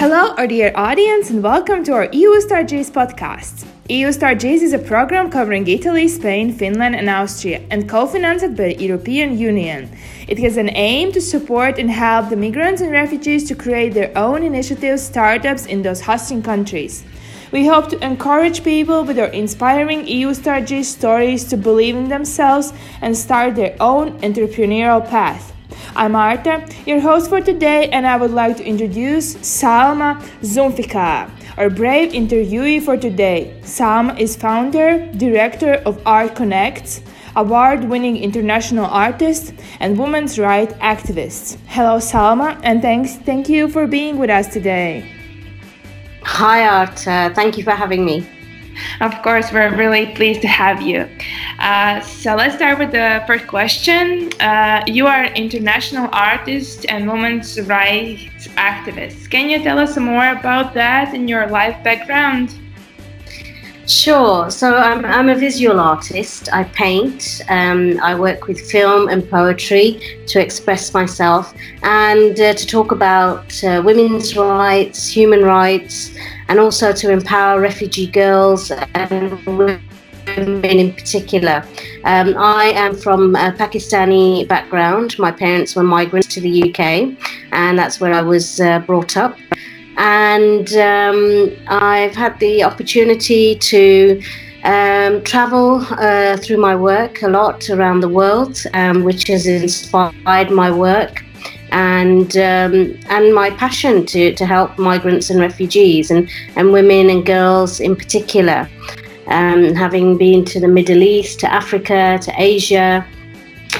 Hello, our dear audience, and welcome to our EU StartGees podcast. EU StartGees is a program covering Italy, Spain, Finland, and Austria, and co-financed by the European Union. It has an aim to support and help the migrants and refugees to create their own initiatives, startups in those hosting countries. We hope to encourage people with our inspiring EU Star J stories to believe in themselves and start their own entrepreneurial path. I'm Marta, your host for today, and I would like to introduce Salma Zulfiqar, our brave interviewee for today. Salma is founder, director of Art Connects, award winning international artist, and women's rights activist. Hello, Salma, and thanks, thank you for being with us today. Hi, Art. Uh, thank you for having me. Of course, we're really pleased to have you. Uh, so let's start with the first question. Uh, you are an international artist and women's rights activist. Can you tell us more about that and your life background? Sure. So I'm, I'm a visual artist. I paint. Um, I work with film and poetry to express myself and uh, to talk about uh, women's rights, human rights, and also to empower refugee girls and women in particular. Um, I am from a Pakistani background. My parents were migrants to the UK, and that's where I was uh, brought up and um, I've had the opportunity to um, travel uh, through my work a lot around the world, um, which has inspired my work and um, and my passion to, to help migrants and refugees and, and women and girls in particular. Um, having been to the Middle East, to Africa, to Asia,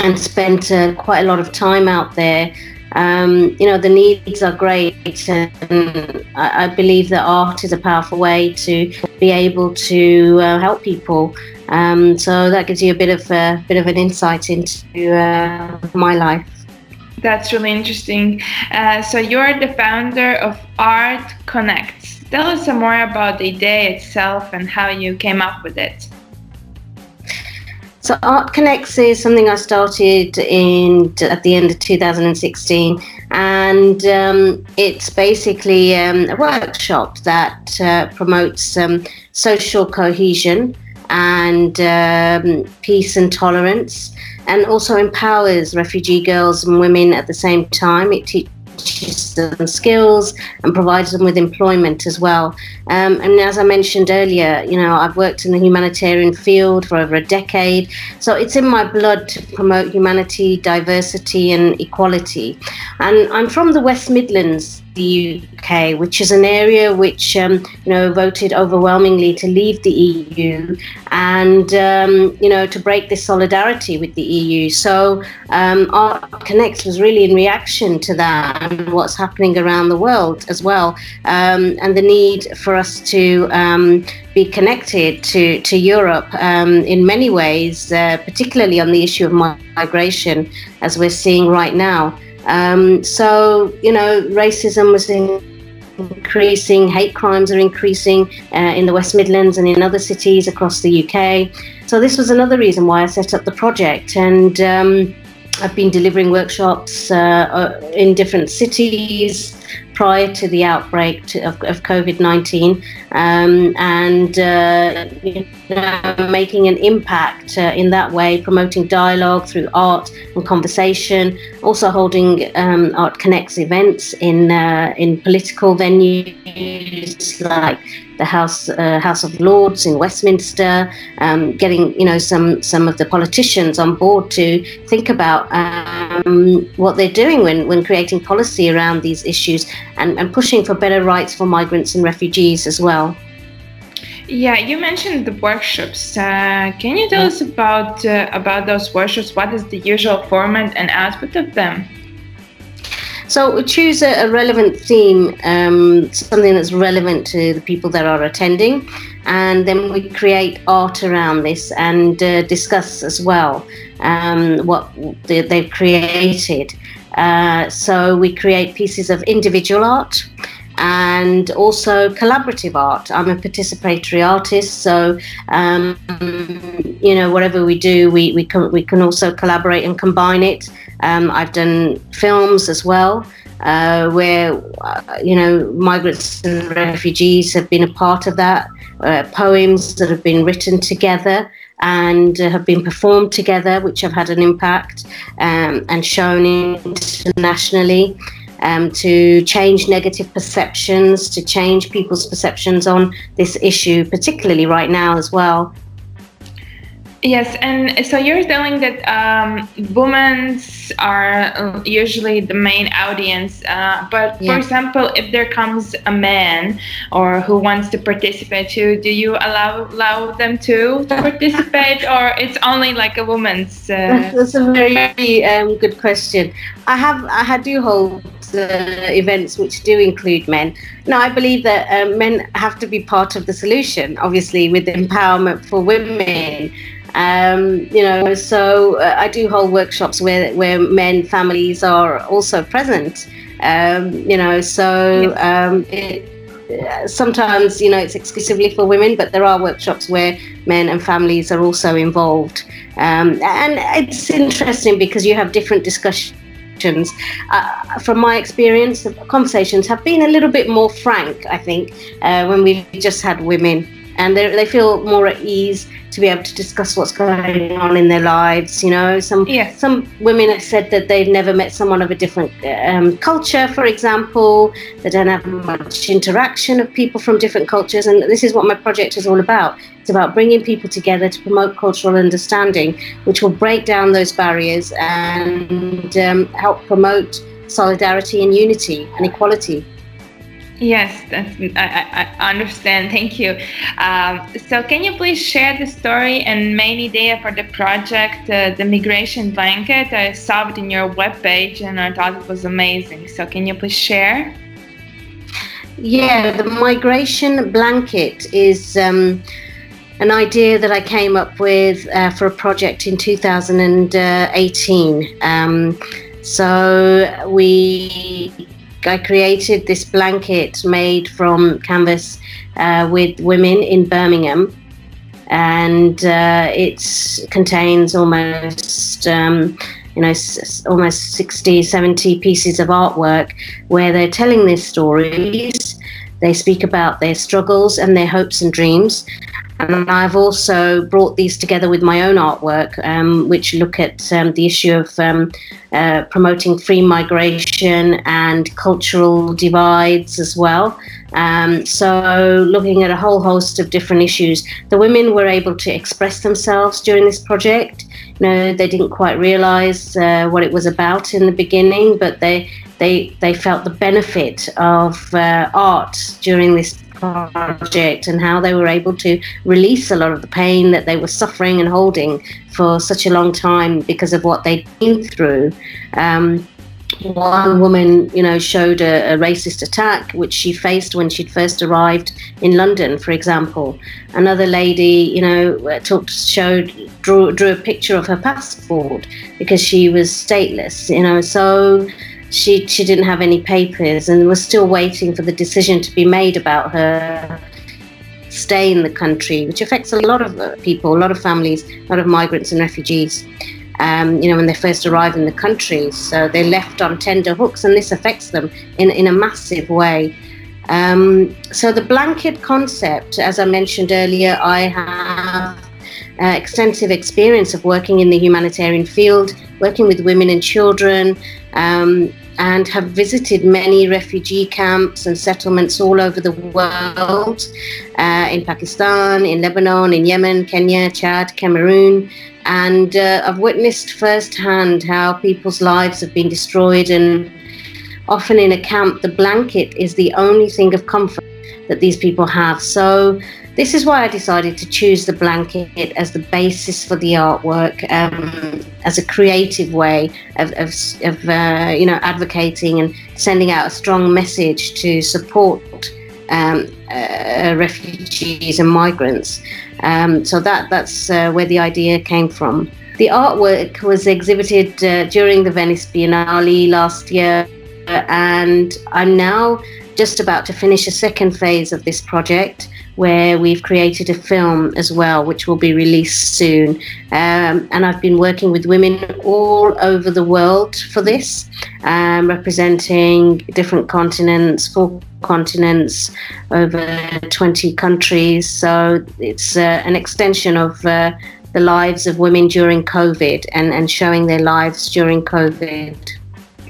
and spent uh, quite a lot of time out there um, you know, the needs are great, and I, I, believe that art is a powerful way to be able to uh, help people. Um, so that gives you a bit of a bit of an insight into uh, my life. That's really interesting. Uh, so you're the founder of Art Connects. Tell us some more about the day itself and how you came up with it. So Art Connects is something I started in at the end of 2016, and um, it's basically um, a workshop that uh, promotes um, social cohesion and um, peace and tolerance, and also empowers refugee girls and women at the same time. It teaches them skills and provides them with employment as well. Um, and as I mentioned earlier, you know, I've worked in the humanitarian field for over a decade, so it's in my blood to promote humanity, diversity, and equality. And I'm from the West Midlands the UK, which is an area which um, you know voted overwhelmingly to leave the EU and um, you know to break this solidarity with the EU. So um, Art Connects was really in reaction to that and what's happening around the world as well, um, and the need for us to um, be connected to to Europe um, in many ways, uh, particularly on the issue of migration, as we're seeing right now. Um, so, you know, racism was increasing, hate crimes are increasing uh, in the West Midlands and in other cities across the UK. So, this was another reason why I set up the project. And um, I've been delivering workshops uh, uh in different cities prior to the outbreak to, of, of COVID 19 um, and uh, you know, making an impact uh, in that way, promoting dialogue through art and conversation, also holding um, Art Connects events in, uh, in political venues like the House uh, House of Lords in Westminster, um, getting you know some some of the politicians on board to think about um, what they're doing when when creating policy around these issues and, and pushing for better rights for migrants and refugees as well. Yeah, you mentioned the workshops. Uh, can you tell us about uh, about those workshops? What is the usual format and output of them? So we choose a, a relevant theme, um, something that's relevant to the people that are attending, and then we create art around this and uh, discuss as well um, what they've created. Uh, so we create pieces of individual art and also collaborative art. I'm a participatory artist, so um, you know whatever we do, we, we can we can also collaborate and combine it. Um, I've done films as well. uh, where uh, you know migrants and refugees have been a part of that. Uh, poems that have been written together and have been performed together, which have had an impact um, and shown internationally. Um, to change negative perceptions, to change people's perceptions on this issue, particularly right now as well. Yes, and so you're telling that um, are usually the main audience, uh, but yeah. for example, if there comes a man or who wants to participate too, do you allow allow them to participate, or it's only like a woman's? Uh... That's a very um, good question. I have I do hold uh, events which do include men. Now, I believe that uh, men have to be part of the solution, obviously, with empowerment for women. Um, you know, so uh, I do hold workshops where where men families are also present. Um, you know, so um, it, uh, sometimes you know it's exclusively for women, but there are workshops where men and families are also involved, um, and it's interesting because you have different discussions. Uh, from my experience, the conversations have been a little bit more frank. I think uh, when we've just had women, and they feel more at ease to be able to discuss what's going on in their lives. You know, some yeah. some women have said that they've never met someone of a different um, culture, for example. They don't have much interaction of people from different cultures, and this is what my project is all about. It's about bringing people together to promote cultural understanding, which will break down those barriers and um, help promote solidarity and unity and equality. Yes, that's, I, I understand. Thank you. Um, so, can you please share the story and main idea for the project, uh, the migration blanket? I saw it in your webpage and I thought it was amazing. So, can you please share? Yeah, the migration blanket is um, an idea that I came up with uh, for a project in 2018. Um, so, we I created this blanket made from canvas uh, with women in Birmingham, and uh, it contains almost. Um, you know, almost 60, 70 pieces of artwork where they're telling their stories. They speak about their struggles and their hopes and dreams. And I've also brought these together with my own artwork, um, which look at um, the issue of um, uh, promoting free migration and cultural divides as well. Um, so, looking at a whole host of different issues, the women were able to express themselves during this project. You know, they didn't quite realize uh, what it was about in the beginning, but they they they felt the benefit of uh, art during this project and how they were able to release a lot of the pain that they were suffering and holding for such a long time because of what they'd been through. Um, one woman, you know, showed a, a, racist attack which she faced when she'd first arrived in London, for example. Another lady, you know, talked, showed, drew, drew a picture of her passport because she was stateless, you know. So she she didn't have any papers and was still waiting for the decision to be made about her stay in the country, which affects a lot of people, a lot of families, a lot of migrants and refugees. Um, you know, when they first arrive in the country, so they're left on tender hooks, and this affects them in in a massive way. Um, so the blanket concept, as I mentioned earlier, I have uh, extensive experience of working in the humanitarian field, working with women and children, um, and have visited many refugee camps and settlements all over the world uh, in Pakistan, in Lebanon, in Yemen, Kenya, Chad, Cameroon. And uh, I've witnessed firsthand how people's lives have been destroyed. And often in a camp, the blanket is the only thing of comfort that these people have. So this is why I decided to choose the blanket as the basis for the artwork, um, as a creative way of, of, of uh, you know, advocating and sending out a strong message to support um, uh, refugees and migrants. Um, so that that's uh, where the idea came from. The artwork was exhibited uh, during the Venice Biennale last year and I'm now just about to finish a second phase of this project where we've created a film as well, which will be released soon. Um, and I've been working with women all over the world for this, um, representing different continents, four continents, over 20 countries. So it's uh, an extension of. Uh, the lives of women during COVID and, and showing their lives during COVID.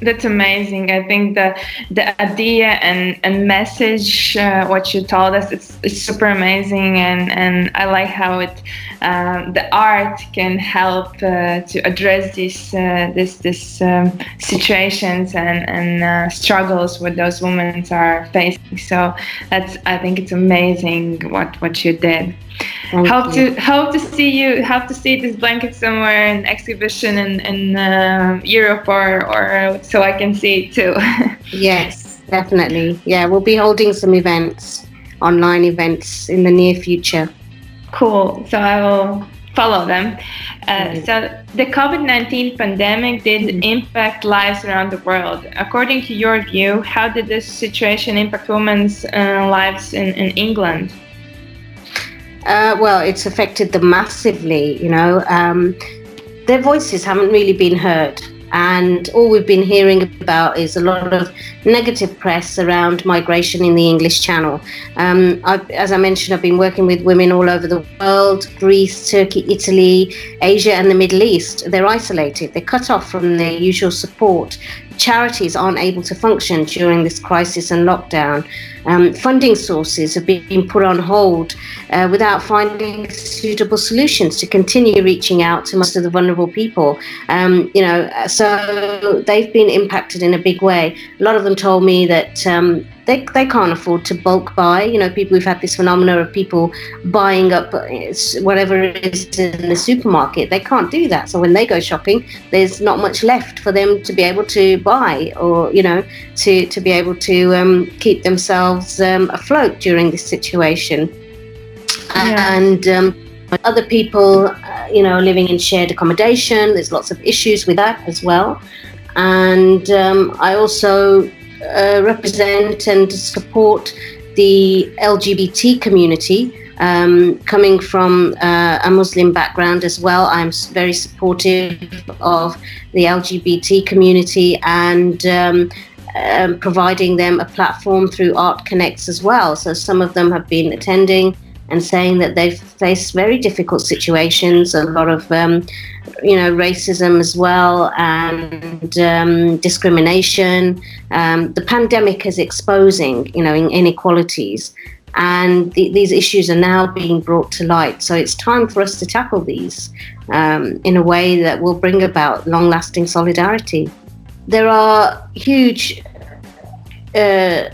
That's amazing. I think the the idea and, and message uh, what you told us it's, it's super amazing and, and I like how it um, the art can help uh, to address these uh, this this um, situations and and uh, struggles what those women are facing. So that's I think it's amazing what what you did. Thank hope you. to hope to see you hope to see this blanket somewhere in exhibition in in uh, Europe or or so I can see it too. yes, definitely. Yeah, we'll be holding some events, online events in the near future. Cool. So I will follow them. Uh, so the COVID-19 pandemic did mm-hmm. impact lives around the world. According to your view, how did this situation impact women's uh, lives in, in England? Uh, well, it's affected them massively. You know, um, their voices haven't really been heard and all we've been hearing about is a lot of negative press around migration in the English Channel. Um, as I mentioned, I've been working with women all over the world Greece, Turkey, Italy, Asia, and the Middle East. They're isolated, they're cut off from their usual support. Charities aren't able to function during this crisis and lockdown. Um, funding sources have been put on hold uh, without finding suitable solutions to continue reaching out to most of the vulnerable people. Um, you know, so they've been impacted in a big way. A lot of them told me that um, they, they can't afford to bulk buy. You know, people we've had this phenomena of people buying up uh, whatever is in the supermarket. They can't do that. So when they go shopping, there's not much left for them to be able to buy or you know to to be able to um, keep themselves um, afloat during this situation. Yeah. And um, other people, uh, you know, living in shared accommodation. There's lots of issues with that as well. And um, I also uh, represent and support the LGBT community. Um, coming from uh, a Muslim background as well, I'm very supportive of the LGBT community and um, um, providing them a platform through Art Connects as well. So some of them have been attending and saying that they've faced very difficult situations, a lot of, um, you know, racism as well, and um, discrimination. Um, the pandemic is exposing, you know, inequalities, and the, these issues are now being brought to light. So it's time for us to tackle these um, in a way that will bring about long-lasting solidarity. There are huge. Uh,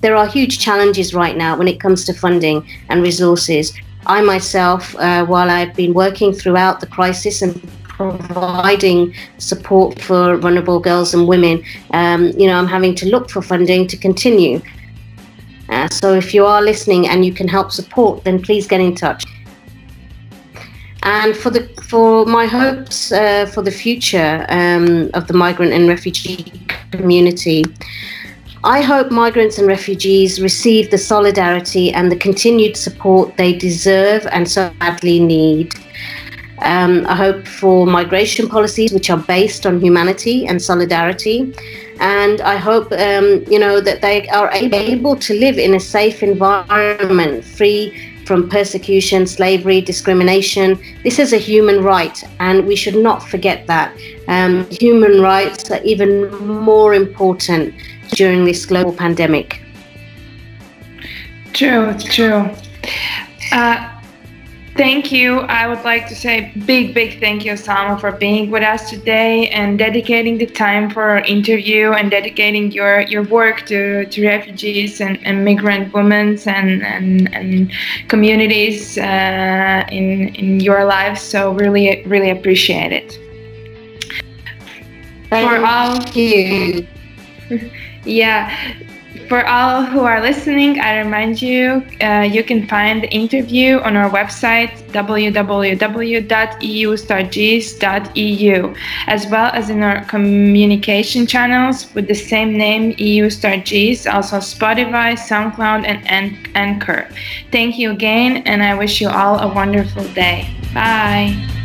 there are huge challenges right now when it comes to funding and resources. I myself, uh, while I've been working throughout the crisis and providing support for vulnerable girls and women, um, you know, I'm having to look for funding to continue. Uh, so if you are listening and you can help support, then please get in touch. And for the for my hopes uh, for the future um, of the migrant and refugee community, I hope migrants and refugees receive the solidarity and the continued support they deserve and so badly need. Um, I hope for migration policies which are based on humanity and solidarity. And I hope, um, you know, that they are able to live in a safe environment, free from persecution, slavery, discrimination. This is a human right, and we should not forget that. Um, human rights are even more important during this global pandemic. True, true. Uh, thank you. I would like to say big, big thank you, Salma, for being with us today and dedicating the time for our interview and dedicating your, your work to, to refugees and, and migrant women and, and, and communities uh, in, in your lives. So really, really appreciate it. Thank for all, you. Yeah. For all who are listening, I remind you uh, you can find the interview on our website www.eustartgees.eu as well as in our communication channels with the same name EU StartGees, also Spotify, SoundCloud, and Anchor. Thank you again, and I wish you all a wonderful day. Bye.